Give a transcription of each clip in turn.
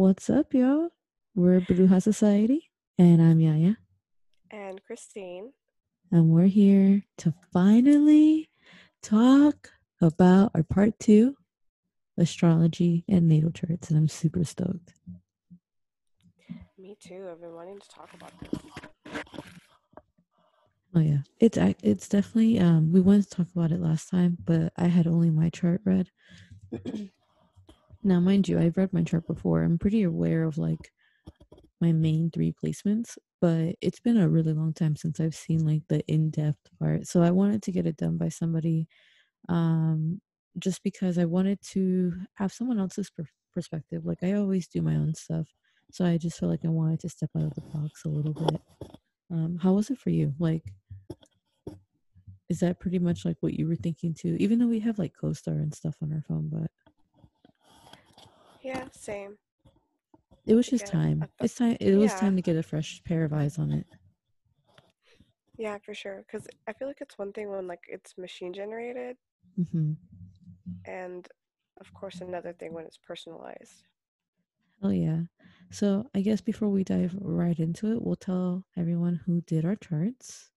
what's up, y'all? We're Bruja Society, and I'm Yaya, And Christine. and we're here to finally talk about our part two astrology and natal charts, and I'm super stoked. Me too. I've been wanting to talk about this. Oh yeah, it's it's definitely um we wanted to talk about it last time, but I had only my chart read. now, mind you, I've read my chart before. I'm pretty aware of like my main three placements, but it's been a really long time since I've seen like the in-depth part. So I wanted to get it done by somebody um just because I wanted to have someone else's per- perspective. Like I always do my own stuff. So I just felt like I wanted to step out of the box a little bit. Um, how was it for you? Like, is that pretty much like what you were thinking too? Even though we have like CoStar and stuff on our phone, but Yeah, same. it was just time. th- It's time. It was yeah. time to get a fresh pair of eyes on it. Yeah, for sure. Because I feel like it's one thing when like it's machine generated, hmm and of course another thing when it's personalized. Oh yeah. So I guess before we dive right into it, we'll tell everyone who did our charts.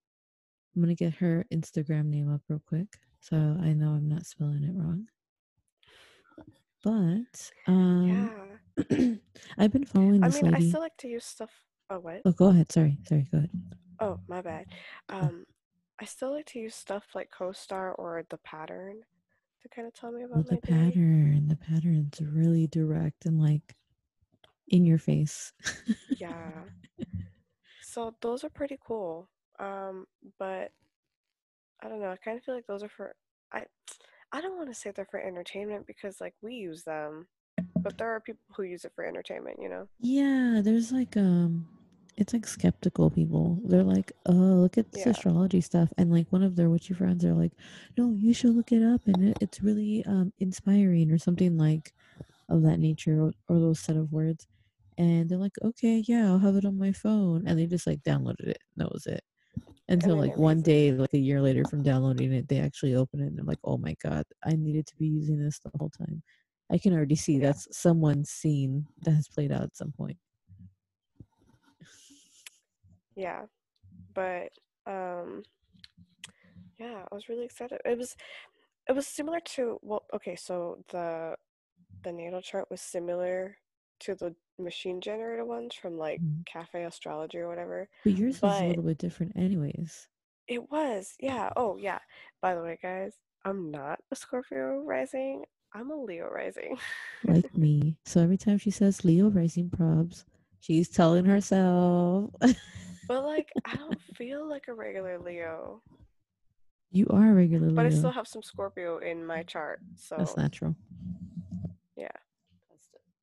I'm gonna get her Instagram name up real quick, so I know I'm not spelling it wrong. But um, yeah. I've been following I this mean, I still like to use stuff. Oh, what? Oh, go ahead. Sorry, sorry. Go ahead. Oh, my bad. Um, I still like to use stuff like CoStar or the pattern to kind of tell me Oh, about the my day. pattern. The pattern's really direct and like in your face. Yeah. So those are pretty cool. Um, but I don't know. I kind of feel like those are for I I don't want to say they're for entertainment because like we use them, but there are people who use it for entertainment, you know? Yeah, there's like um it's like skeptical people. They're like, "Oh, look at this Yeah. astrology stuff." And like one of their witchy friends are like, "No, you should look it up and it, it's really um inspiring or something like of that nature or, or those set of words." And they're like, "Okay, yeah, I'll have it on my phone." And they just like downloaded it. and That was it. Until like one day, like a year later from downloading it, they actually open it and they're like, "Oh my god, I needed to be using this the whole time." I can already see Yeah. that's someone's scene that has played out at some point. Yeah. But um yeah, I was really excited. It was it was similar to well, okay, so the the natal chart was similar to the machine generated ones from like Mhm. Cafe Astrology or whatever. But yours was a little bit different, anyways. It was, yeah. Oh, yeah. By the way, guys, I'm not a Scorpio rising. I'm a Leo rising. Like me. So every time she says Leo rising probs, she's telling herself, but like, I don't feel like a regular Leo. "You are a regular Leo. But I still have some Scorpio in my chart. So That's natural. yeah.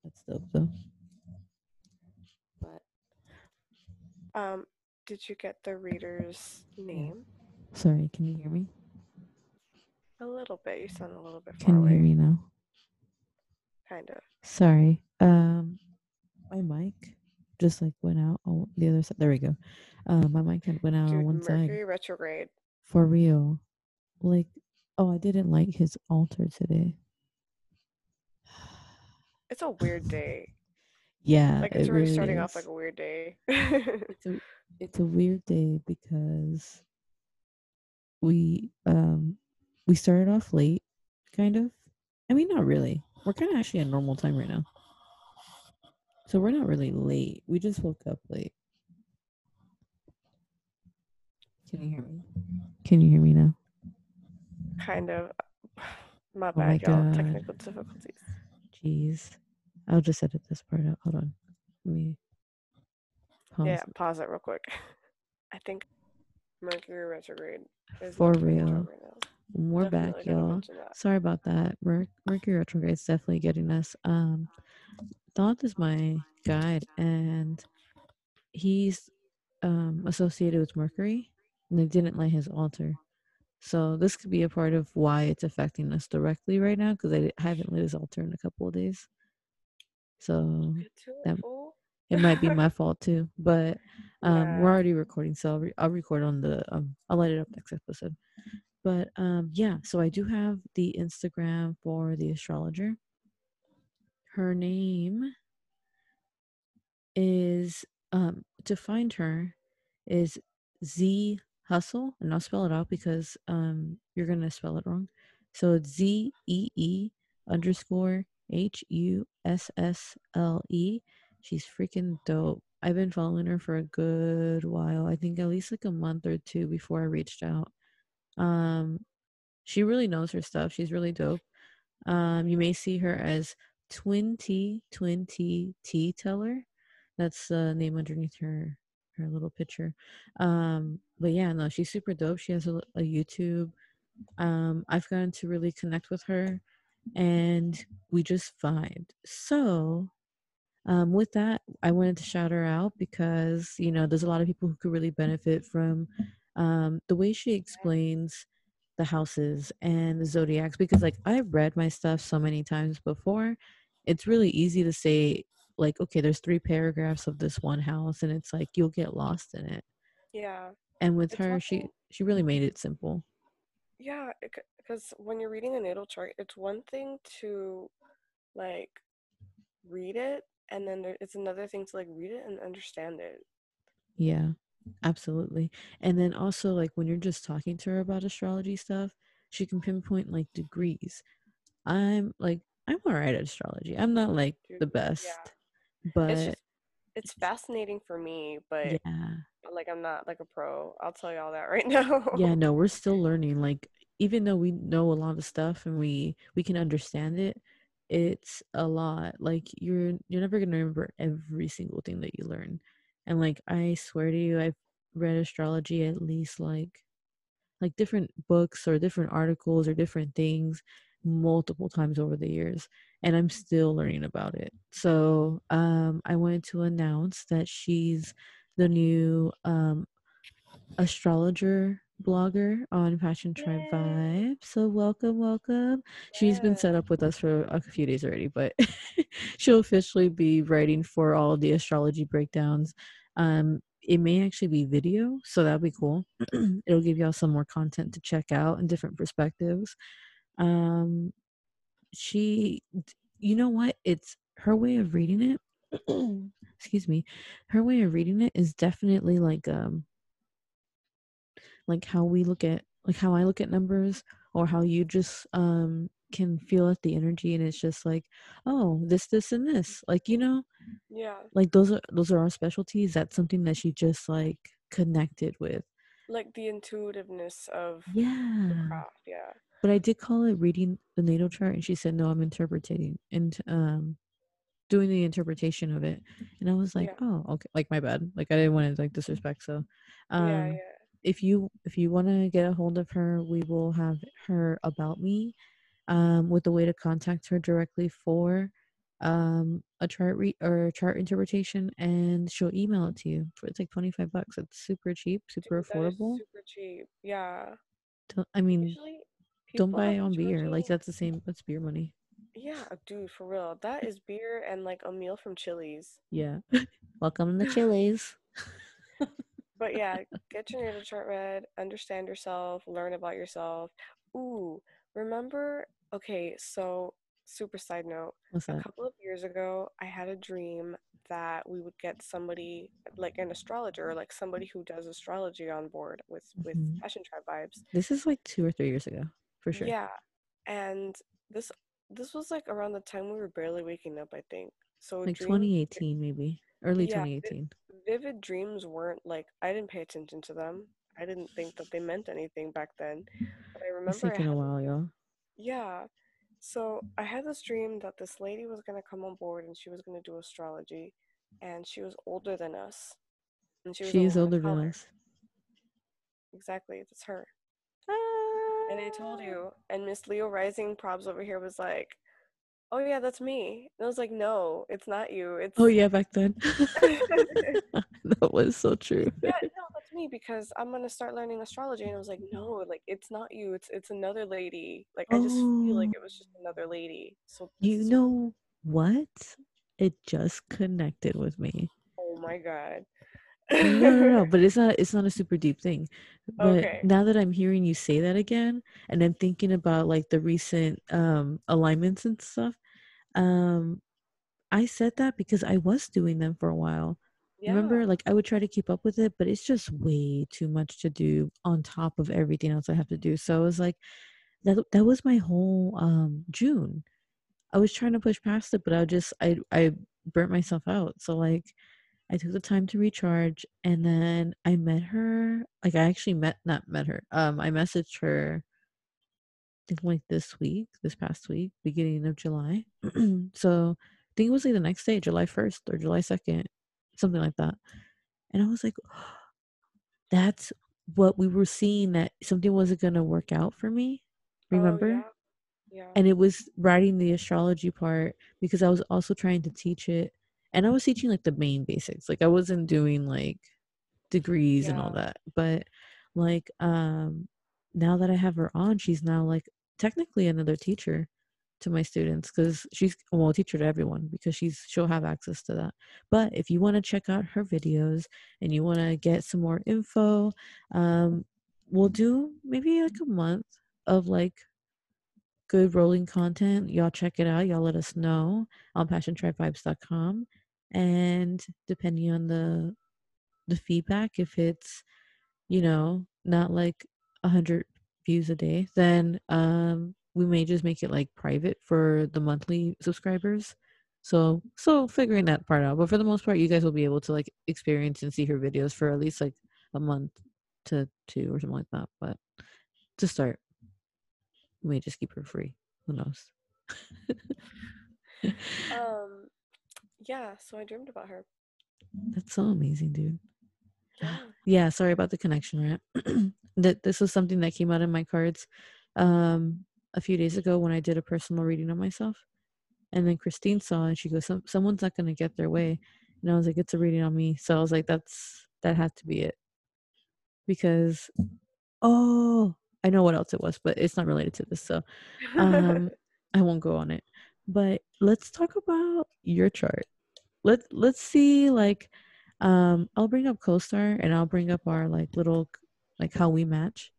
That's dope. Though. But Um, did you get the reader's name? sorry, can you hear me? A little bit. You sound a little bit far Can you away. hear me now? Kind of. Sorry. Um, my mic just like went out on the other side. There we go. Uh, my mic went out on Dude, one side. Mercury retrograde. For real. Like, oh, I didn't like his altar today. It's a weird day. Yeah, Like it's it already really starting off like a weird day. it's a it's a weird day because we um we started off late, kind of. I mean, not really. We're kind of actually at normal time right now, so we're not really late. We just woke up late. Can you hear me? Can you hear me now? kind of. My Oh my bad, y'all. God. Technical difficulties. Jeez, I'll just edit this part out. Hold on. Let me pause. Yeah, pause it real quick. I think Mercury retrograde is For not doing its real. right. We're Definitely back, y'all. Sorry about that. Mer- Mercury retrograde is definitely getting us. Um, Thoth is my guide, and he's um associated with Mercury, and they didn't light his altar. So this could be a part of why it's affecting us directly right now because I haven't lit his altar in a couple of days. So it, that- it might be my fault too. But um, we're already recording, so I'll, re- I'll record on the um, I'll light it up next episode. But um, yeah, so I do have the Instagram for the astrologer. her name is um to find her is Z Hustle, and I'll spell it out because um you're gonna spell it wrong. So it's Z E E underscore H U S S L E. She's freaking dope. I've been following her for a good while. I think at least like a month or two before I reached out. Um, she really knows her stuff. She's really dope. Um, you may see her as Twin T Twin T T Teller. That's the name underneath her her little picture. Um, but yeah, no, she's super dope. She has a, a YouTube. Um, I've gotten to really connect with her, and we just vibe. So um, with that, I wanted to shout her out because you know there's a lot of people who could really benefit from um, the way she explains the houses and the zodiacs. Because like I've read my stuff so many times before, it's really easy to say like, okay, there's three paragraphs of this one house, and it's like you'll get lost in it. Yeah. And with her, one she she really made it simple. Yeah, because when you're reading a natal chart, it's one thing to like read it, and then there, it's another thing to like read it and understand it. Yeah, absolutely. And then also like when you're just talking to her about astrology stuff, she can pinpoint like degrees. I'm like I'm all right at astrology. I'm not like the best, yeah. but It's just it's fascinating for me, but yeah, like I'm not like a pro. I'll tell you all that right now. yeah, no, we're still learning. Like even though we know a lot of stuff and we we can understand it, it's a lot. Like you're you're never gonna remember every single thing that you learn. And like I swear to you, I've read astrology at least like like different books or different articles or different things multiple times over the years and i'm still learning about it so um i wanted to announce that she's the new um astrologer blogger on Passion Tribe Yay. Vibe. So welcome, welcome. She's been set up with us for a few days already, but she'll officially be writing for all the astrology breakdowns. Um, it may actually be video, so that'll be cool. It'll give y'all some more content to check out and different perspectives. Um, she, you know what? It's her way of reading it. excuse me. Her way of reading it is definitely like um like how we look at like how I look at numbers or how you just um can feel at the energy and it's just like oh this this and this like you know Yeah. like those are those are our specialties that's something that she just like connected with Like the intuitiveness of yeah the craft. Yeah. but I did call it reading the natal chart and she said no I'm interpreting and um doing the interpretation of it and I was like Yeah. oh okay like my bad like I didn't want to like disrespect so um yeah. Yeah. if you if you want to get a hold of her we will have her about me um with a way to contact her directly for um a chart re- or chart interpretation and she'll email it to you for it's like 25 bucks it's super cheap super Dude, affordable super cheap. Yeah. Don't- i mean Usually, don't buy it on beer like that's the same that's beer money Yeah, dude, for real. That is beer and like a meal from Chili's. yeah welcome to chili's But yeah, get your natal chart read, understand yourself, learn about yourself. Ooh, remember? Okay, so super side note. what's A couple of years ago, I had a dream that we would get somebody like an astrologer, like somebody who does astrology on board with with Mhm. Passion Tribe vibes. this is like two or three years ago for sure Yeah, and this this was like around the time we were barely waking up, I think. So like dream 2018 maybe early Yeah, 2018 vivid dreams weren't like I didn't pay attention to them. I didn't think that they meant anything back then. But I it's remember I taken a had, while y'all yeah. So I had this dream that this lady was gonna come on board and she was gonna do astrology, and she was older than us, and she was a she's woman older than us Exactly, that's her. Ah, And I told you, and Miss Leo Rising Probs over here was like, "Oh yeah, that's me." And I was like, "No, it's not you. It's Oh yeah, back then. that was so true. yeah, no, that's me because I'm gonna start learning astrology." And I was like, "No, like it's not you. It's it's another lady. Like I just feel like Oh. it was just another lady." So You know what? It just connected with me. oh my god. No, no, no, but it's not it's not a super deep thing. But Okay. now that I'm hearing you say that again and I'm thinking about like the recent um alignments and stuff, um I said that because I was doing them for a while. Yeah. Remember, like I would try to keep up with it, but it's just way too much to do on top of everything else I have to do. So it was like that that was my whole um June. I was trying to push past it, but I just I I burnt myself out. So like I took the time to recharge and then I met her. Like I actually met not met her. Um I messaged her I think like this week, this past week, beginning of July. so I think it was like the next day, July 1st or July 2nd, something like that. And I was like, that's what we were seeing that something wasn't going to work out for me. Remember? Oh, yeah. Yeah. And it was writing the astrology part because I was also trying to teach it. And I was teaching like the main basics. Like I wasn't doing like degrees and all that. But like um now that I have her on, she's now like technically another teacher to my students because she's well a teacher to everyone because she's she'll have access to that but if you want to check out her videos and you want to get some more info um we'll do maybe like a month of like good rolling content y'all check it out y'all let us know on passiontribevibes.com and depending on the the feedback if it's you know not like a hundred views a day then um we may just make it like private for the monthly subscribers so so figuring that part out but for the most part you guys will be able to like experience and see her videos for at least like a month to two or something like that but to start we may just keep her free who knows Um. Yeah. So I dreamed about her. that's so amazing dude Yeah. yeah sorry about the connection right that this was something that came out in my cards um a few days ago when i did a personal reading on myself and then christine saw and she goes Some, someone's not going to get their way and i was like it's a reading on me so i was like that's that had to be it because oh i know what else it was but it's not related to this so um i won't go on it but let's talk about your chart. Let let's see like um i'll bring up co-star and i'll bring up our like little like how we match.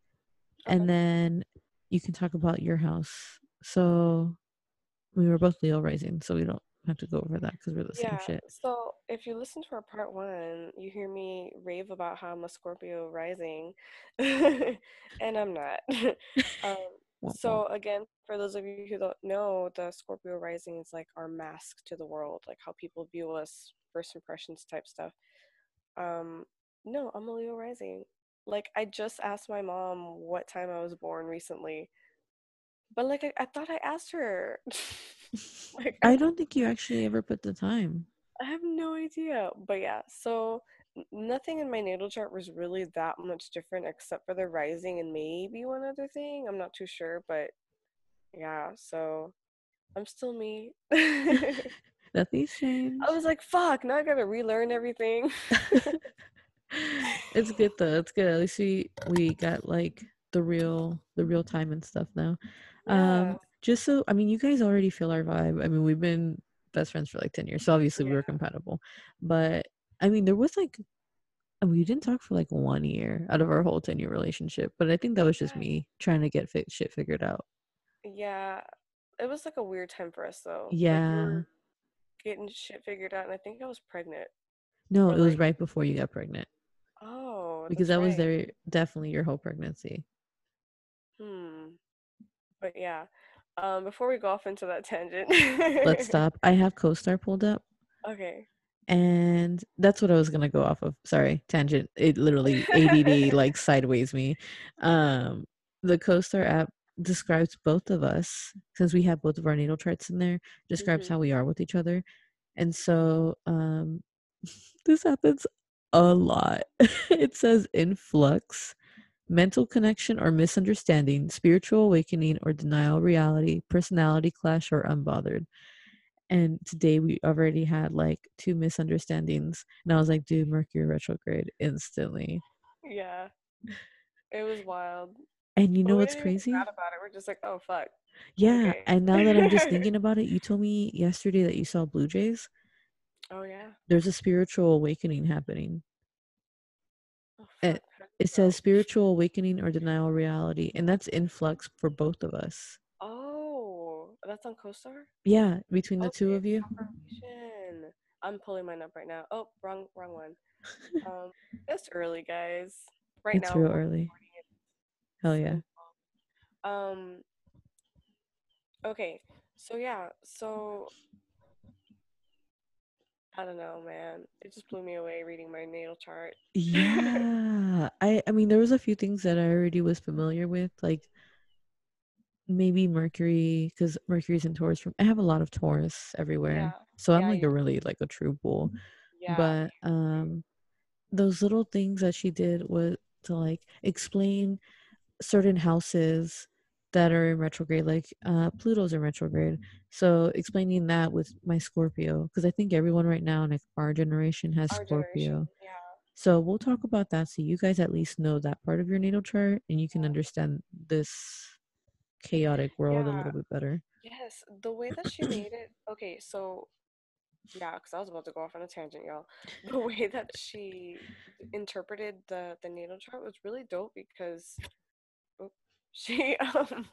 And then you can talk about your house. So we were both leo rising so we don't have to go over that because we're the Yeah. same shit. So if you listen to our part one, you hear me rave about how I'm a Scorpio rising, and I'm not. um, so again, for those of you who don't know, the Scorpio rising is like our mask to the world, like how people view us, first impressions type stuff. Um, no, I'm a Leo rising. Like I just asked my mom what time I was born recently, but like I, I thought I asked her. like i don't think you actually ever put the time I have no idea. But yeah, so nothing in my natal chart was really that much different except for the rising and maybe one other thing. I'm not too sure, but yeah, so I'm still me. Nothing's changed I was like, fuck, now I gotta relearn everything. it's good though. It's good. At least we we got like the real the real time and stuff now. yeah, Um, just so I mean, you guys already feel our vibe. I mean, we've been best friends for like ten years, so obviously we Yeah. were compatible. But I mean, there was like I mean, we didn't talk for like one year out of our whole ten year relationship. But I think that was just me trying to get shit figured out. yeah. It was like a weird time for us though. Like Yeah. were getting shit figured out, and I think I was pregnant. No, Or it was right before you got pregnant oh, because that was right. there definitely your whole pregnancy. Hmm. But yeah, um, before we go off into that tangent, Let's stop. I have co-star pulled up. Okay. And that's what I was gonna go off of. Sorry, tangent. It literally ADD like sideways me. Um, the CoStar app describes both of us since we have both of our natal charts in there. Describes Mhm. how we are with each other, and so um, this happens a lot. it says influx, mental connection or misunderstanding, spiritual awakening or denial reality, personality clash or unbothered and today we already had like two misunderstandings and i was like dude mercury retrograde instantly Yeah. It was wild. and you know what's crazy about it. We're just like, oh fuck. yeah Okay. and now that i'm just thinking about it you told me yesterday that you saw blue jays Oh yeah. there's a spiritual awakening happening Oh it, fuck. How do you it says spiritual awakening or denial reality and that's influx for both of us that's on CoStar. yeah between the two of you confirmation. I'm pulling mine up right now. Oh, wrong, wrong one. um, it's early, guys. Right it's now, real early. Hell yeah. Um. Okay, so yeah, so I don't know, man. It just blew me away reading my natal chart. Yeah. I I mean there was a few things that I already was familiar with like maybe Mercury cuz Mercury's in Taurus from I have a lot of Taurus everywhere. Yeah. So I'm Yeah, like you a really like a true bull. Yeah. But um those little things that she did was to like explain certain houses that are in retrograde like uh pluto's in retrograde so explaining that with my scorpio because i think everyone right now in like our generation has Our scorpio generation. Yeah. so we'll talk about that so you guys at least know that part of your natal chart and you can understand this chaotic world a little bit better Yes, the way that she made it. Okay, so yeah, because I was about to go off on a tangent, y'all. The way that she interpreted the the natal chart was really dope because oop, she um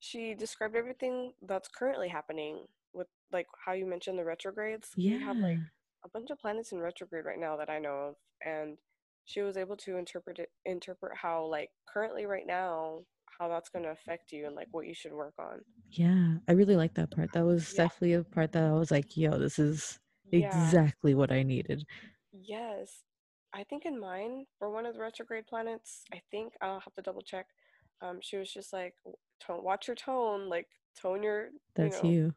she described everything that's currently happening with like how you mentioned the retrogrades. We have yeah like a bunch of planets in retrograde right now that I know of, and she was able to interpret it interpret how like currently right now how that's going to affect you and like what you should work on. yeah i really like that part that was Yeah. definitely a part that i was like yo this is Yeah. exactly what i needed Yes. I think in mine, for one of the retrograde planets, I think I'll have to double check. Um, she was just like, tone, watch your tone, like tone your, you that's know, you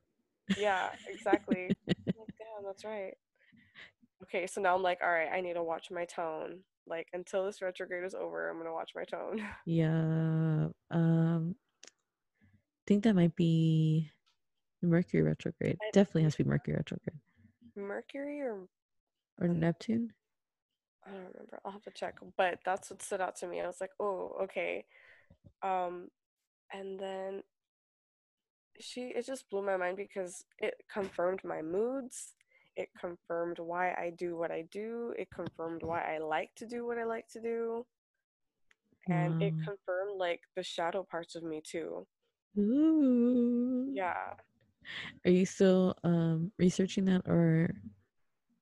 yeah, exactly. Like, damn, that's right. Okay, so now I'm like, all right, I need to watch my tone. Like until this retrograde is over, I'm gonna watch my tone. Yeah. Um I think that might be Mercury retrograde. I Definitely has to be Mercury retrograde. Mercury or Or Neptune? I don't remember. I'll have to check. But that's what stood out to me. I was like, oh, okay. Um, and then she it just blew my mind because it confirmed my moods it confirmed why i do what i do it confirmed why i like to do what i like to do and it confirmed like the shadow parts of me too Ooh. yeah Are you still um researching that or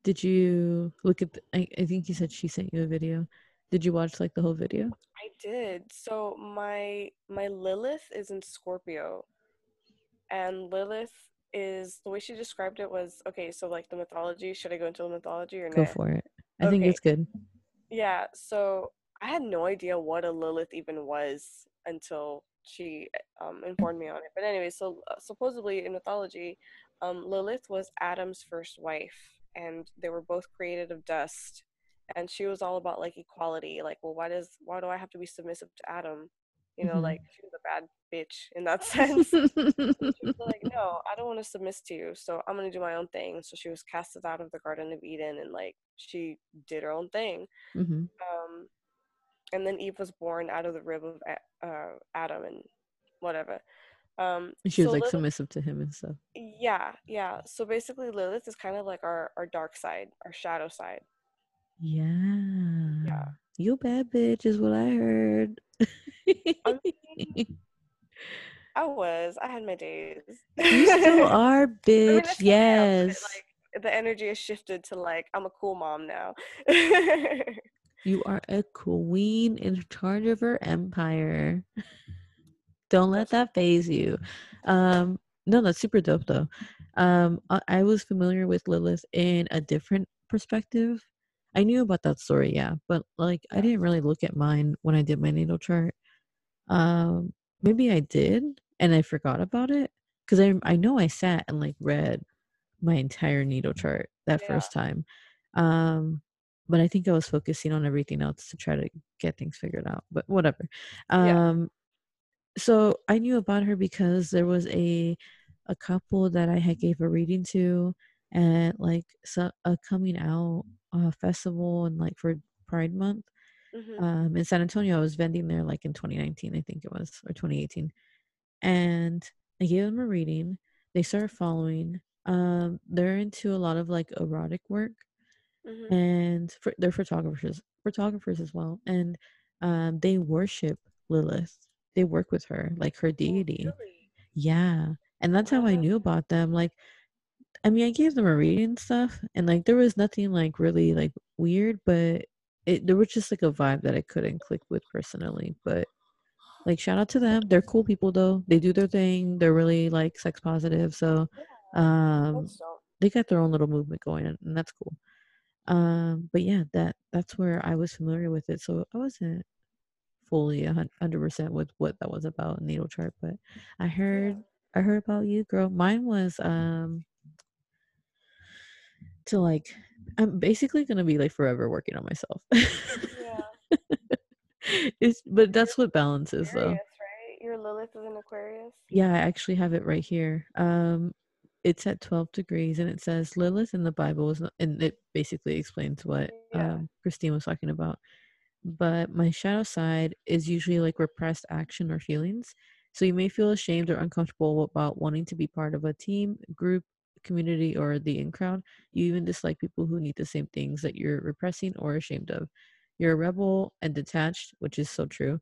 did you look at the, I, I think you said she sent you a video. Did you watch like the whole video? i did so my my lilith is in scorpio and lilith is the way she described it was okay so like the mythology should i go into the mythology or Go not for it. I think it's good. Yeah, so I had no idea what a Lilith even was until she um, informed me on it. But anyway, so uh, supposedly in mythology, um, Lilith was Adam's first wife, and they were both created of dust. And she was all about like equality. Like, well, why does why do I have to be submissive to Adam? You know, Mhm. like she was a bad bitch in that sense. she was like, no, I don't want to submit to you, so I'm gonna do my own thing. So she was casted out of the Garden of Eden, and like she did her own thing Mhm. um, and then Eve was born out of the rib of uh, Adam and whatever. Um, And she was so like Lilith, submissive to him and stuff. yeah, yeah. So basically, Lilith is kind of like our our dark side, our shadow side. Yeah. Yeah. You bad bitch is what I heard. I I was, I had my days. you still are, I mean, bitch. I still am, but, yes. like the energy has shifted to like I'm a cool mom now. You are a queen in charge of her empire. Don't let that phase you. Um, no, that's super dope though. Um, I, I was familiar with Lilith in a different perspective. I knew about that story, yeah, but like I didn't really look at mine when I did my natal chart. Um, maybe I did and I forgot about it because I I know I sat and like read my entire natal chart that Yeah. first time. Um, but I think I was focusing on everything else to try to get things figured out. But whatever. Yeah. Um, so I knew about her because there was a a couple that I had gave a reading to at like so, a coming out uh, festival and like for Pride Month hmm um, in San Antonio. I was vending there like in 2019, I think it was, or 2018. And I gave them a reading. They started following. Um, they're into a lot of like erotic work hmm and for, they're photographers, photographers as well. And um, they worship Lilith. They work with her, like her deity. really? Yeah. And that's how I knew about them. Like I mean, I gave them a reading and stuff, and like there was nothing like really like weird, but it there was just like a vibe that I couldn't click with personally. But like shout out to them. They're cool people though. They do their thing. They're really like sex positive. So um they got their own little movement going and, that's cool. Um but yeah, that that's where I was familiar with it. So I wasn't fully a hundred percent with what that was about natal chart, but I heard. I heard about you, girl. Mine was um to like I'm basically gonna be like forever working on myself. Yeah. it's but that's what balance is though. Right? Your Lilith is in Aquarius. Yeah, I actually have it right here. Um it's at 12 degrees and it says Lilith in the Bible is not, and it basically explains what yeah. um, Christine was talking about. But my shadow side is usually like repressed action or feelings. So you may feel ashamed or uncomfortable about wanting to be part of a team, group, community, or the in crowd. You even dislike people who need the same things that you're repressing or ashamed of. You're a rebel and detached, which is so true.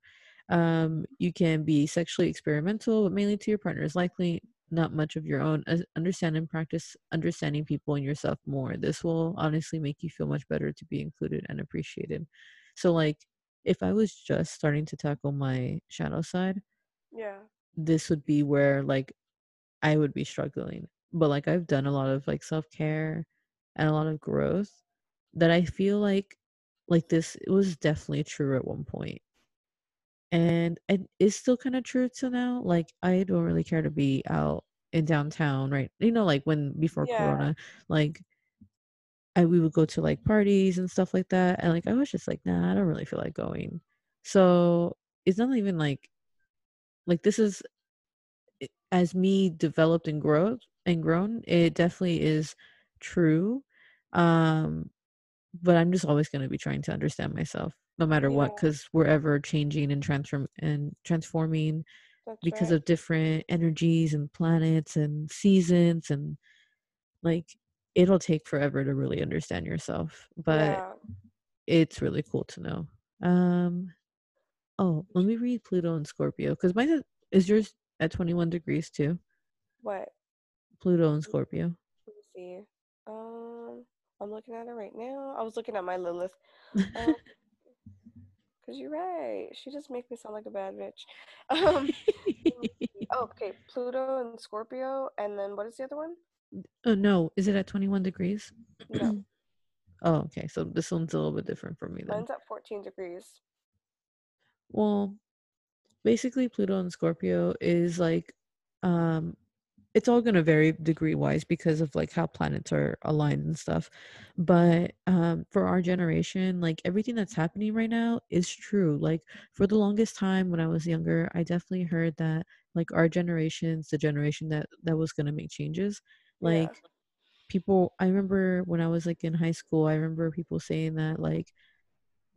Um, you can be sexually experimental, but mainly to your partner is likely not much of your own. Understand and practice understanding people and yourself more. This will honestly make you feel much better to be included and appreciated. So, like, if I was just starting to tackle my shadow side, yeah, this would be where like I would be struggling. But like I've done a lot of like self care and a lot of growth that I feel like like this it was definitely true at one point. And it is still kind of true to now like i don't really care to be out in downtown right? You know like when before yeah. corona like I we would go to like parties and stuff like that and like I was just like nah I don't really feel like going. So it's not even like like this is as me developed and growth and grown it definitely is true um but I'm just always going to be trying to understand myself no matter yeah. what because we're ever changing and transform and transforming That's because right. of different energies and planets and seasons and like it'll take forever to really understand yourself but yeah. it's really cool to know um oh let me read pluto and scorpio because mine is yours at 21 degrees too what pluto and scorpio let me see um i'm looking at it right now i was looking at my lilith um, Cause you're right. She just makes me sound like a bad bitch. Um, oh, okay, Pluto and Scorpio, and then what is the other one? Oh no, is it at 21 degrees? No. oh, okay. So this one's a little bit different for me then. Mine's at 14 degrees. Well, basically Pluto and Scorpio is like um it's all going to vary degree wise because of like how planets are aligned and stuff but um for our generation like everything that's happening right now is true like for the longest time when i was younger i definitely heard that like our generation's the generation that that was going to make changes like yeah. people i remember when i was like in high school i remember people saying that like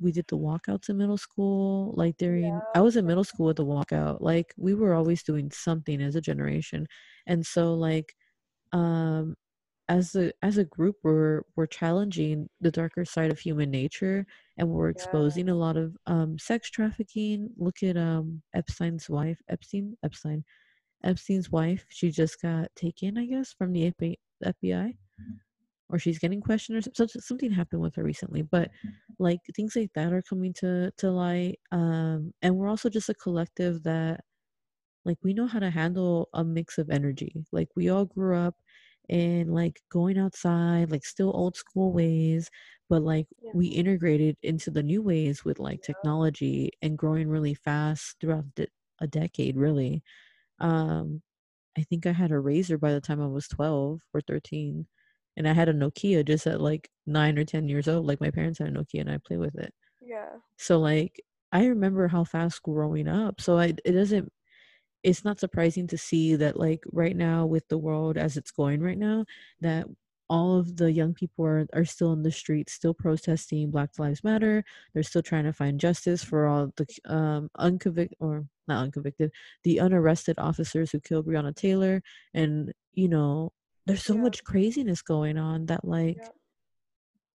we did the walkouts in middle school like during yeah. i was in middle school with the walkout like we were always doing something as a generation and so like um as a as a group we're we're challenging the darker side of human nature and we're exposing yeah. a lot of um sex trafficking look at um epstein's wife epstein epstein epstein's wife she just got taken i guess from the fbi or she's getting questioned or something, something happened with her recently but like things like that are coming to to light um and we're also just a collective that like we know how to handle a mix of energy. Like we all grew up in like going outside like still old school ways but like yeah. we integrated into the new ways with like technology and growing really fast throughout the, a decade really. Um i think i had a razor by the time i was 12 or 13 and i had a nokia just at like 9 or 10 years old like my parents had a nokia and i play with it. Yeah. So like i remember how fast growing up so I, it doesn't it's not surprising to see that like right now with the world as it's going right now that all of the young people are, are still in the streets still protesting black lives matter. They're still trying to find justice for all the um unconvicted or not unconvicted the unarrested officers who killed breonna taylor and you know there's so yeah. much craziness going on that like yeah.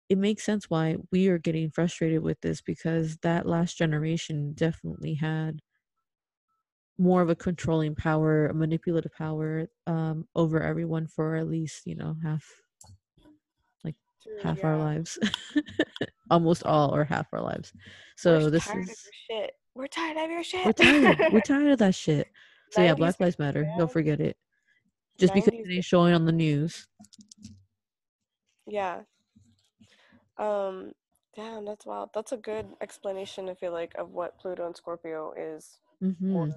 it makes sense why we are getting frustrated with this because that last generation definitely had more of a controlling power, a manipulative power um, over everyone for at least you know half, like Dude, half our lives, almost all or half our lives. So We're this tired of is. We're tired of your shit. we're tired. We're tired of that shit. So yeah, Black Lives Matter. Don't forget it. Just because 90s it ain't showing on the news. Yeah. Um, damn, that's wild. That's a good explanation, I feel like, of what Pluto and Scorpio is. hmm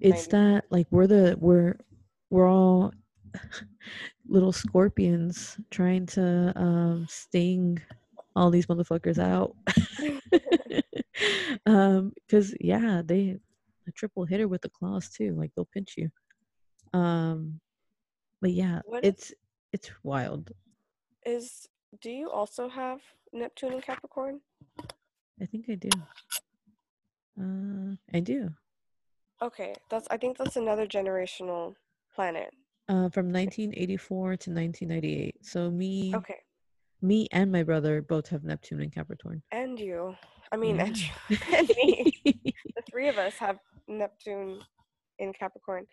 It's 90s. that like we're the we're we're all little scorpions trying to um sting all these motherfuckers out. um, because yeah, they a triple hitter with the claws too. Like they'll pinch you. Um, but yeah, What it's it's wild. Is do you also have Neptune and Capricorn? I think I do. Uh, I do. Okay, that's I think that's another generational planet. Uh, from 1984 to 1998. So me, Okay. me and my brother both have Neptune and Capricorn. And you. I mean, and you. and me. The three of us have Neptune in Capricorn.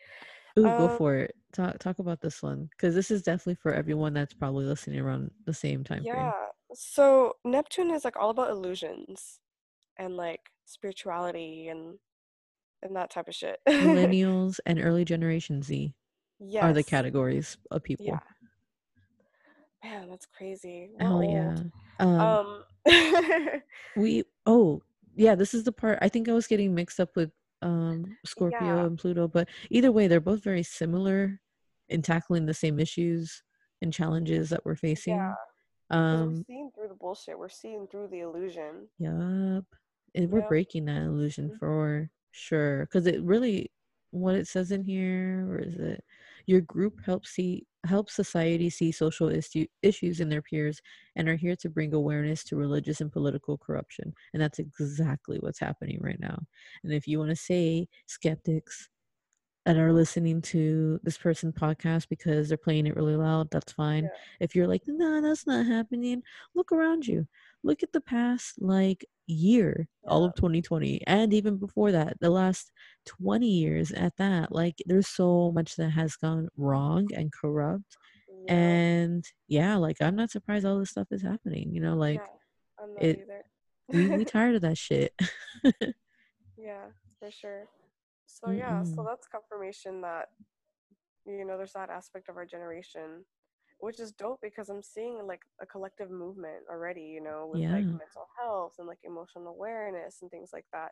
Ooh, go Um, for it. Talk talk about this one because this is definitely for everyone that's probably listening around the same time frame. Yeah. So Neptune is like all about illusions and like spirituality and and that type of shit. Millennials and early generation Z yes. are the categories of people. Yeah. Man, that's crazy. Hell old. yeah. Um, Um we oh yeah, this is the part I think I was getting mixed up with um Scorpio Yeah. and Pluto, but either way, they're both very similar in tackling the same issues and challenges that we're facing. yeah, because we're Um, seeing through the bullshit. We're seeing through the illusion. Yup. And we're Yep. breaking that illusion Mhm. for sure. Because it really, what it says in here, or is it? Your group helps see helps society see social issue, issues in their peers and are here to bring awareness to religious and political corruption. And that's exactly what's happening right now. And if you want to say skeptics that are listening to this person podcast because they're playing it really loud, that's fine. Yeah. If you're like, no, that's not happening, look around you. Look at the past like year, all of 2020, and even before that, the last 20 years at that. Like, there's so much that has gone wrong and corrupt. Yeah. And yeah, like, I'm not surprised all this stuff is happening. You know, like, yeah. I'm not it- either. we, we tired of that shit. Yeah, for sure. So yeah, so that's confirmation that you know there's that aspect of our generation, which is dope because I'm seeing like a collective movement already. You know, with like mental health and like emotional awareness and things like that.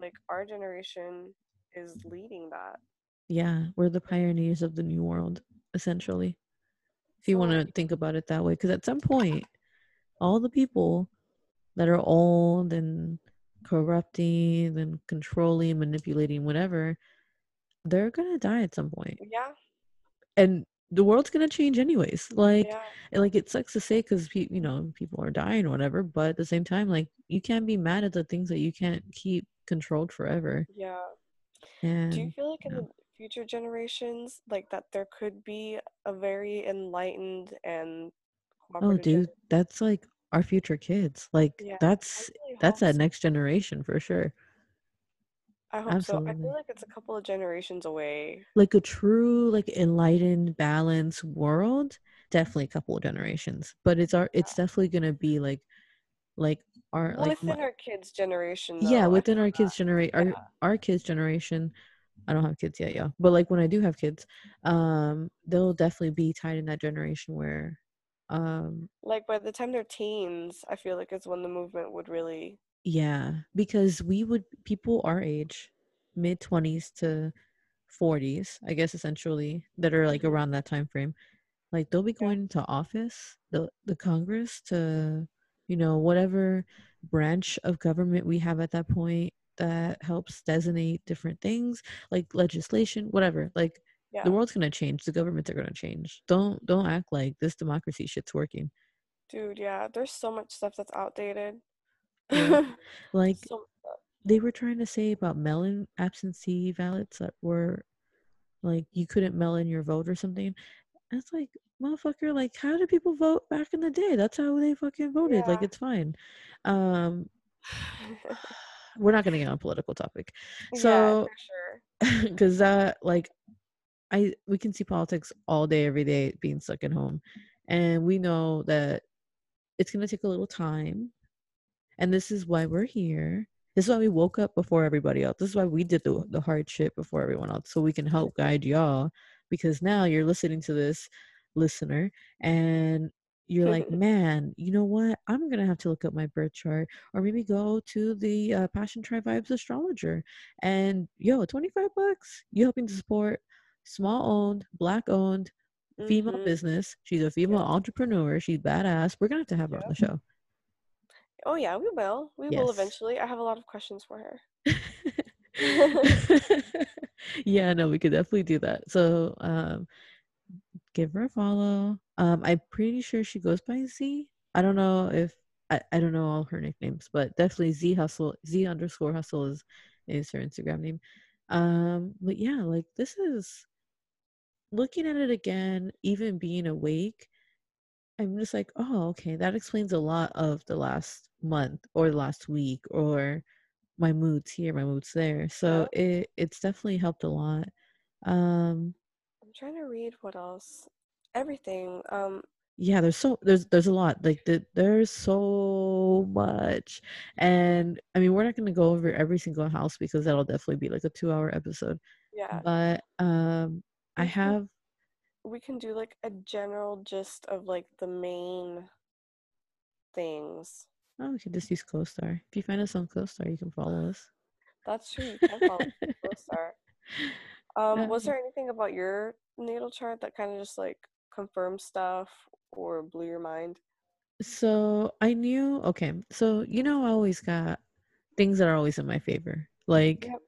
Like our generation is leading that. yeah, we're the pioneers of the new world, essentially. If you want to think about it that way, because at some point, all the people that are old and corrupting and controlling, manipulating, whatever, they're gonna die at some point, Yeah, and the world's gonna change anyways. Like, yeah, like it sucks to say because pe- you know people are dying or whatever, but at the same time, like you can't be mad at the things that you can't keep controlled forever. yeah. And Do you feel like in yeah. the future generations, like that there could be a very enlightened and Oh, dude, that's like our future kids. Like Yeah, that's really that's that so. next generation for sure. I hope so. I feel like it's a couple of generations away. Like a true like enlightened, balanced world, definitely a couple of generations. But it's our it's definitely gonna be like like our like Within my, our kids' generation, yeah, though, I within our kids' generation our yeah. our kids' generation. I don't have kids yet, yeah. But like when I do have kids, um, they'll definitely be tied in that generation where um like by the time they're teens, I feel like it's when the movement would really. Yeah, because we would people our age, mid twenties to forties, I guess essentially that are like around that time frame. Like they'll be Yeah. going to office, the the Congress to, you know, whatever branch of government we have at that point that helps designate different things, like legislation, whatever. Like Yeah, the world's gonna change, the governments are gonna change. Don't don't act like this democracy shit's working. dude. Yeah, there's so much stuff that's outdated. Yeah. Like so they were trying to say about mail-in absentee ballots that were like you couldn't mail in your vote or something. It's like, motherfucker, like how did people vote back in the day? That's how they fucking voted. Like it's fine. Um we're not gonna get on a political topic. yeah, So for sure. because that like I we can see politics all day, every day being stuck at home. And we know that it's gonna take a little time. And this is why we're here. This is why we woke up before everybody else. This is why we did the the hard shit before everyone else. So we can help guide y'all. Because now you're listening to this listener and you're like, man, you know what? I'm gonna have to look up my birth chart, or maybe go to the uh, Passion Tri Vibes astrologer. And yo, 25 bucks, you helping to support small owned, black owned, female Mhm. business. She's a female Yes. entrepreneur. She's badass. We're gonna have to have her on the show. Oh yeah, we will. We will eventually. I have a lot of questions for her. yeah, no, we could definitely do that. So um give her a follow. Um I'm pretty sure she goes by Z. I don't know if I, I don't know all her nicknames, but definitely Z hustle Z underscore hustle is is her Instagram name. Um but yeah, like this is looking at it again, even being awake, I'm just like, oh, okay, that explains a lot of the last month or the last week or my moods here, my moods there. So it it's definitely helped a lot. Um I'm trying to read what else. Everything. Um, yeah, there's so there's there's a lot. Like the, there's so much. And I mean, we're not going to go over every single house because that'll definitely be like a 2-hour episode. yeah. But um I have we can do like a general gist of like the main things. oh, we could just use CoStar. If you find us on CoStar, you can follow us. That's true. You can follow CoStar. Um, was Um, there anything about your natal chart that kind of just like confirmed stuff or blew your mind? So I knew, okay, so you know, I always got things that are always in my favor. Like Yep.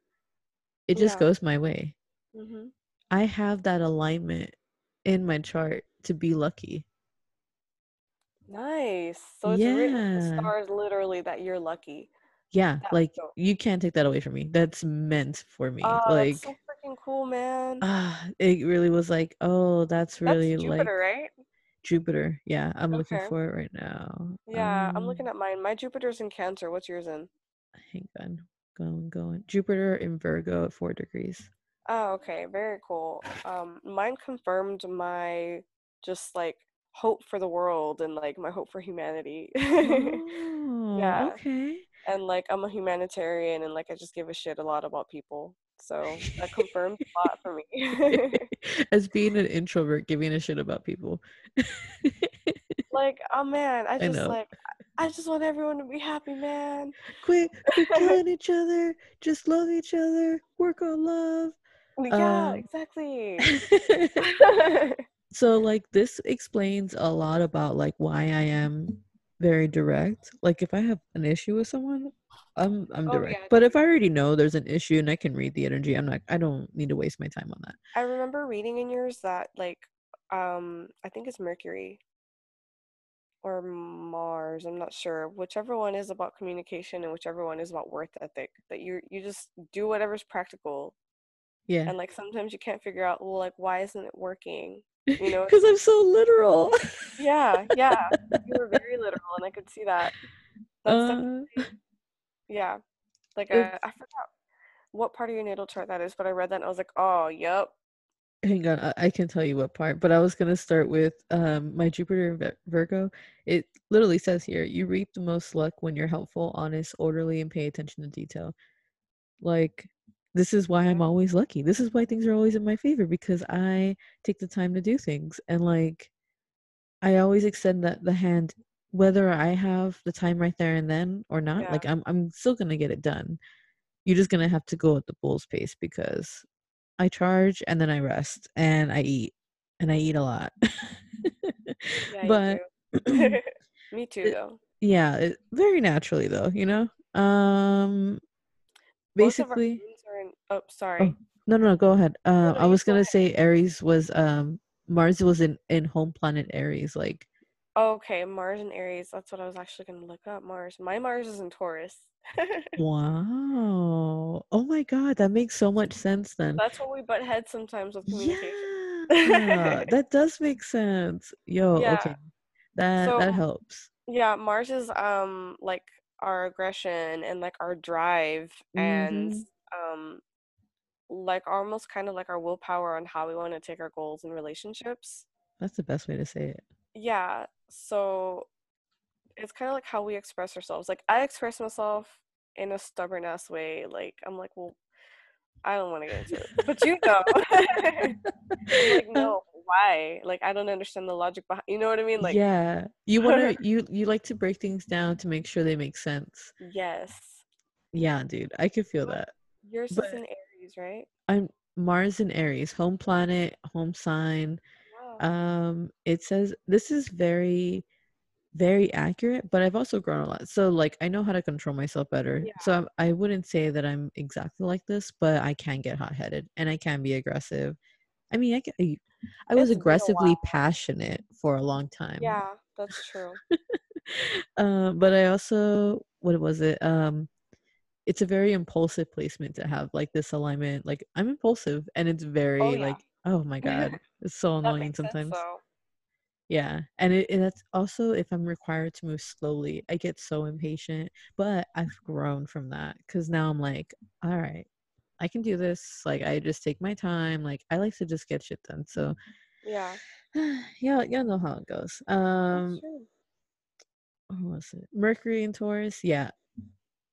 it just Yeah. goes my way. Mm-hmm. I have that alignment in my chart to be lucky. Nice. So it's written the stars literally that you're lucky. Yeah, That's like dope. you can't take that away from me. That's meant for me. Oh, like that's so freaking cool, man. ah, it really was like, oh, that's That's really Jupiter, like right? Jupiter. Yeah, I'm looking for it right now. Yeah, I'm looking Um, at mine. My Jupiter's in Cancer. What's yours in? hang on. Going, going. Jupiter in Virgo at four degrees. Oh, okay. Very cool. Um, mine confirmed my just like hope for the world and like my hope for humanity. Oh, Yeah. okay. And like I'm a humanitarian and like I just give a shit a lot about people. So that confirmed a lot for me. As being an introvert, giving a shit about people. Like, oh man, I I just know. like I just want everyone to be happy, man. quit, quit killing each other. Just love each other. Work on love. Yeah, Um, exactly. so like this explains a lot about like why I am very direct. Like if I have an issue with someone, I'm I'm Oh, direct. yeah, But if I already know there's an issue and I can read the energy, I'm not I don't need to waste my time on that. I remember reading in yours that like um I think it's Mercury or Mars, I'm not sure. Whichever one is about communication and whichever one is about worth ethic, that you you just do whatever's practical. Yeah. And like sometimes you can't figure out, well, like why isn't it working? you know, Because I'm so literal. Yeah, yeah. You were very literal and I could see that. That's Uh, yeah. Like I forgot what part of your natal chart that is, but I read that and I was like, oh, yep. hang on, I, I can tell you what part, but I was gonna start with um my Jupiter Virgo. It literally says here, you reap the most luck when you're helpful, honest, orderly, and pay attention to detail. Like this is why I'm always lucky. This is why things are always in my favor because I take the time to do things and like I always extend that the hand whether I have the time right there and then or not. Yeah. Like I'm I'm still gonna get it done. You're just gonna have to go at the bull's pace because I charge and then I rest and I eat and I eat a lot. Yeah, but. Me too, it- though. yeah, it, very naturally though, you know. Um, Both of our basically, moons are in. Oh, sorry. no, no, no, go ahead. No, I was gonna ahead. say Aries was um Mars was in in home planet Aries, like Oh, okay, Mars and Aries. That's what I was actually gonna look up. Mars. My Mars is in Taurus. wow. Oh my God, that makes so much sense then. That's what we butt heads sometimes with communication. Yeah, that does make sense. Yo, Yeah. okay, that So- that helps. Yeah, Mars is um like our aggression and like our drive and Mhm. Um like almost kind of like our willpower on how we want to take our goals in relationships. That's the best way to say it. Yeah. So it's kind of like how we express ourselves. Like I express myself in a stubborn ass way. Like I'm like, well, I don't want to get into it, but you know, like no, why? Like I don't understand the logic behind. You know what I mean? Like yeah, you want to you you like to break things down to make sure they make sense. Yes. Yeah, dude, I could feel that. Yours but is in Aries, right? I'm Mars in Aries, home planet, home sign. Wow. Um, it says this is very very accurate, but I've also grown a lot. So like I know how to control myself better. Yeah. So I would not say that I'm exactly like this, but I can get hot headed and I can be aggressive. I mean, I can, I, I was aggressively passionate for a long time. Yeah, that's true. um, but I also what was it? Um, it's a very impulsive placement to have like this alignment. Like I'm impulsive, and it's very oh, yeah. like oh my god, it's so annoying sometimes. Sense, yeah, and it, that's also if I'm required to move slowly, I get so impatient. But I've grown from that because now I'm like, all right, I can do this. Like I just take my time. Like I like to just get shit done. So yeah, yeah, y'all know how it goes. Um, what was it? Mercury in Taurus. Yeah,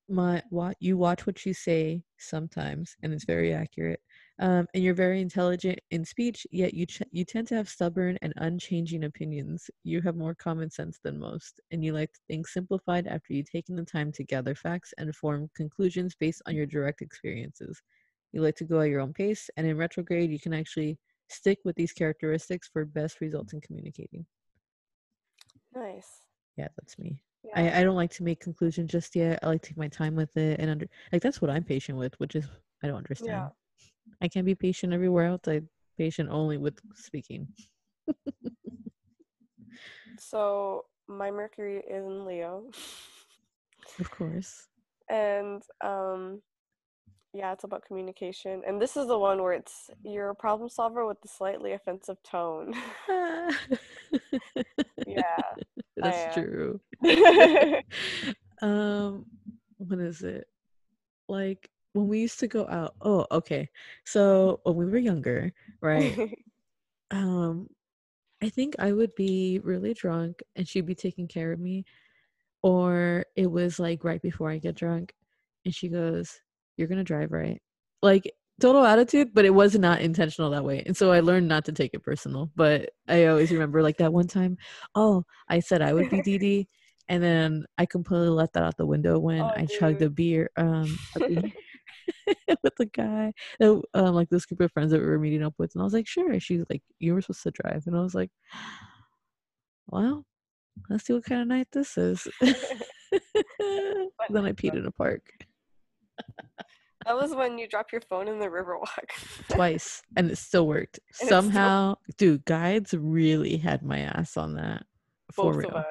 my what you watch what you say sometimes, and it's very accurate. Um, and you're very intelligent in speech, yet you ch- you tend to have stubborn and unchanging opinions. You have more common sense than most, and you like things simplified after you've taken the time to gather facts and form conclusions based on your direct experiences. You like to go at your own pace, and in retrograde, you can actually stick with these characteristics for best results in communicating. Nice. Yeah, that's me. Yeah. I, I don't like to make conclusions just yet. I like to take my time with it and under like that's what I'm patient with, which is I don't understand. Yeah. I can't be patient everywhere else. I'm patient only with speaking. so my Mercury is in Leo. Of course. And um yeah, it's about communication. And this is the one where it's you're a problem solver with a slightly offensive tone. yeah. That's true. um what is it? Like when we used to go out oh okay so when we were younger right um i think i would be really drunk and she'd be taking care of me or it was like right before i get drunk and she goes you're gonna drive right like total attitude but it was not intentional that way and so i learned not to take it personal but i always remember like that one time oh i said i would be dd and then i completely let that out the window when oh, i dude. chugged a beer um with the guy, um, like this group of friends that we were meeting up with, and I was like, "Sure." She's like, "You were supposed to drive," and I was like, "Well, let's see what kind of night this is." then I peed in a park. That was when you dropped your phone in the Riverwalk. Twice, and it still worked. And Somehow, still- dude, guides really had my ass on that. For Both real.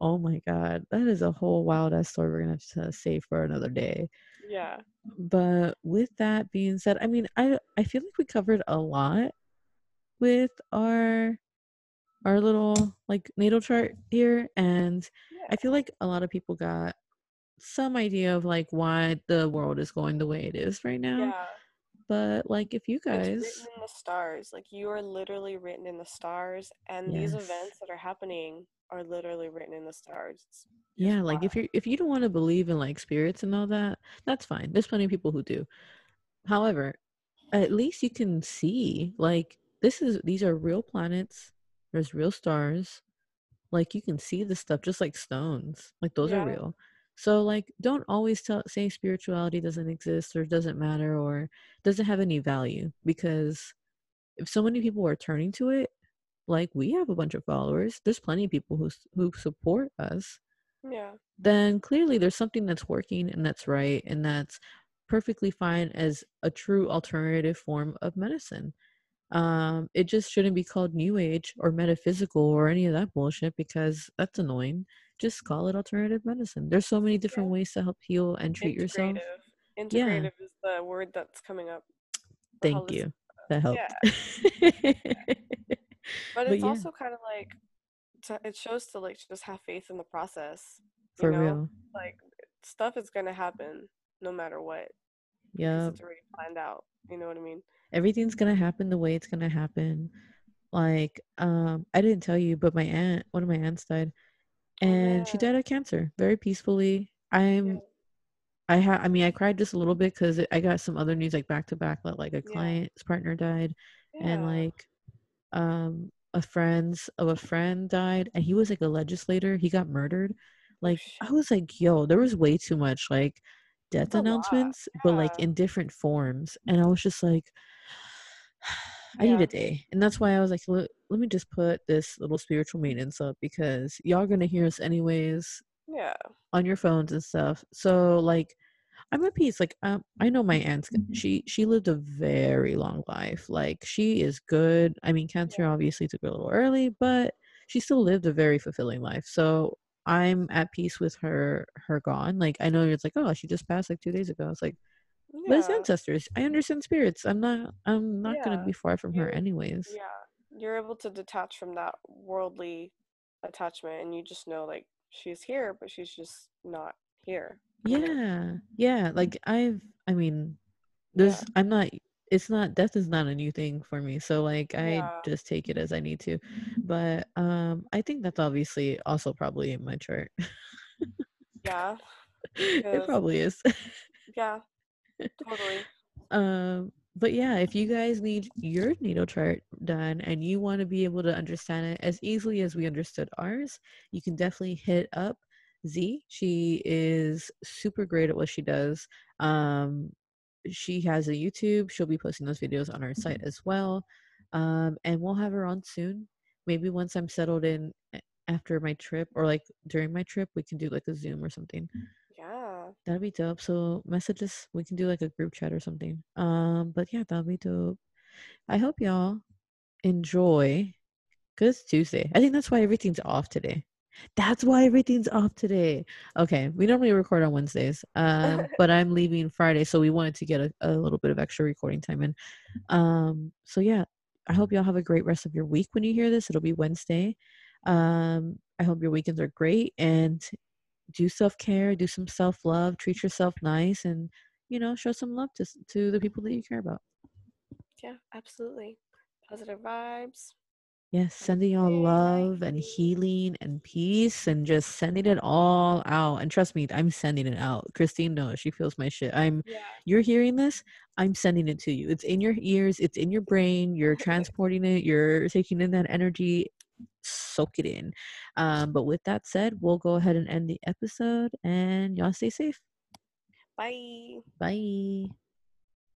Oh my god, that is a whole wild ass story we're gonna have to save for another day. Yeah. But with that being said, I mean, I I feel like we covered a lot with our our little like natal chart here and yeah. I feel like a lot of people got some idea of like why the world is going the way it is right now. Yeah. But like if you guys it's written in the stars. Like you are literally written in the stars and yes. these events that are happening are literally written in the stars. It's yeah like if you're if you don't want to believe in like spirits and all that that's fine there's plenty of people who do however at least you can see like this is these are real planets there's real stars like you can see the stuff just like stones like those yeah. are real so like don't always tell say spirituality doesn't exist or doesn't matter or doesn't have any value because if so many people are turning to it like we have a bunch of followers there's plenty of people who who support us yeah. then clearly there's something that's working and that's right and that's perfectly fine as a true alternative form of medicine. Um it just shouldn't be called new age or metaphysical or any of that bullshit because that's annoying just call it alternative medicine there's so many different yeah. ways to help heal and treat yourself integrative yeah. is the word that's coming up thank you that helped yeah. but it's but yeah. also kind of like to, it shows to like just have faith in the process. For know? real. Like stuff is gonna happen no matter what. Yeah. It's already planned out. You know what I mean? Everything's gonna happen the way it's gonna happen. Like, um, I didn't tell you, but my aunt, one of my aunts died, and she Oh, died of cancer very peacefully. I'm, I have, I mean, I cried just a little bit because I got some other news like back to back that like a client's partner died, and like, um, a friend's of a friend died, and he was like a legislator. He got murdered. Oh, Like, I was like, yo, there was way too much like death It's a lot. announcements, but like in different forms, and I was just like. I need a day. And that's why I was like, let, let me just put this little spiritual maintenance up because y'all gonna hear us anyways Yeah. on your phones and stuff. So like I'm at peace. Like um, I know my aunt's she she lived a very long life. Like she is good. I mean cancer obviously took her a little early, but she still lived a very fulfilling life. So I'm at peace with her her gone. Like I know it's like, oh, she just passed like two days ago. It's like but it's ancestors. I understand spirits. I'm not I'm not gonna be far from her anyways. Yeah. You're able to detach from that worldly attachment and you just know like she's here, but she's just not here. Yeah, yeah. Like I've, I mean, this. I'm not. It's not. Death is not a new thing for me. So like, I Yeah. just take it as I need to. But um, I think that's obviously also probably in my chart. Yeah. it probably is. Yeah. Totally. um, but yeah, if you guys need your natal chart done and you want to be able to understand it as easily as we understood ours, you can definitely hit up Z. She is super great at what she does. Um, she has a YouTube. She'll be posting those videos on our site as well. Um, and we'll have her on soon. Maybe once I'm settled in after my trip or like during my trip, we can do like a Zoom or something. That'd be dope. So message us. We can do like a group chat or something. Um, but yeah, that'd be dope. I hope y'all enjoy. Cause Tuesday. I think that's why everything's off today. That's why everything's off today. Okay, we normally record on Wednesdays, um, but I'm leaving Friday, so we wanted to get a, a little bit of extra recording time in. Um, so yeah, I hope y'all have a great rest of your week when you hear this. It'll be Wednesday. Um, I hope your weekends are great and do self care, do some self love, treat yourself nice, and you know, show some love to to the people that you care about. Yeah, absolutely. Positive vibes. Yes, sending y'all love and healing and peace and just sending it all out. And trust me, I'm sending it out. Christine knows she feels my shit. I'm Yeah. you're hearing this, I'm sending it to you. It's in your ears, it's in your brain, you're transporting it, you're taking in that energy. Soak it in. Um, but with that said, we'll go ahead and end the episode and y'all stay safe. Bye. Bye.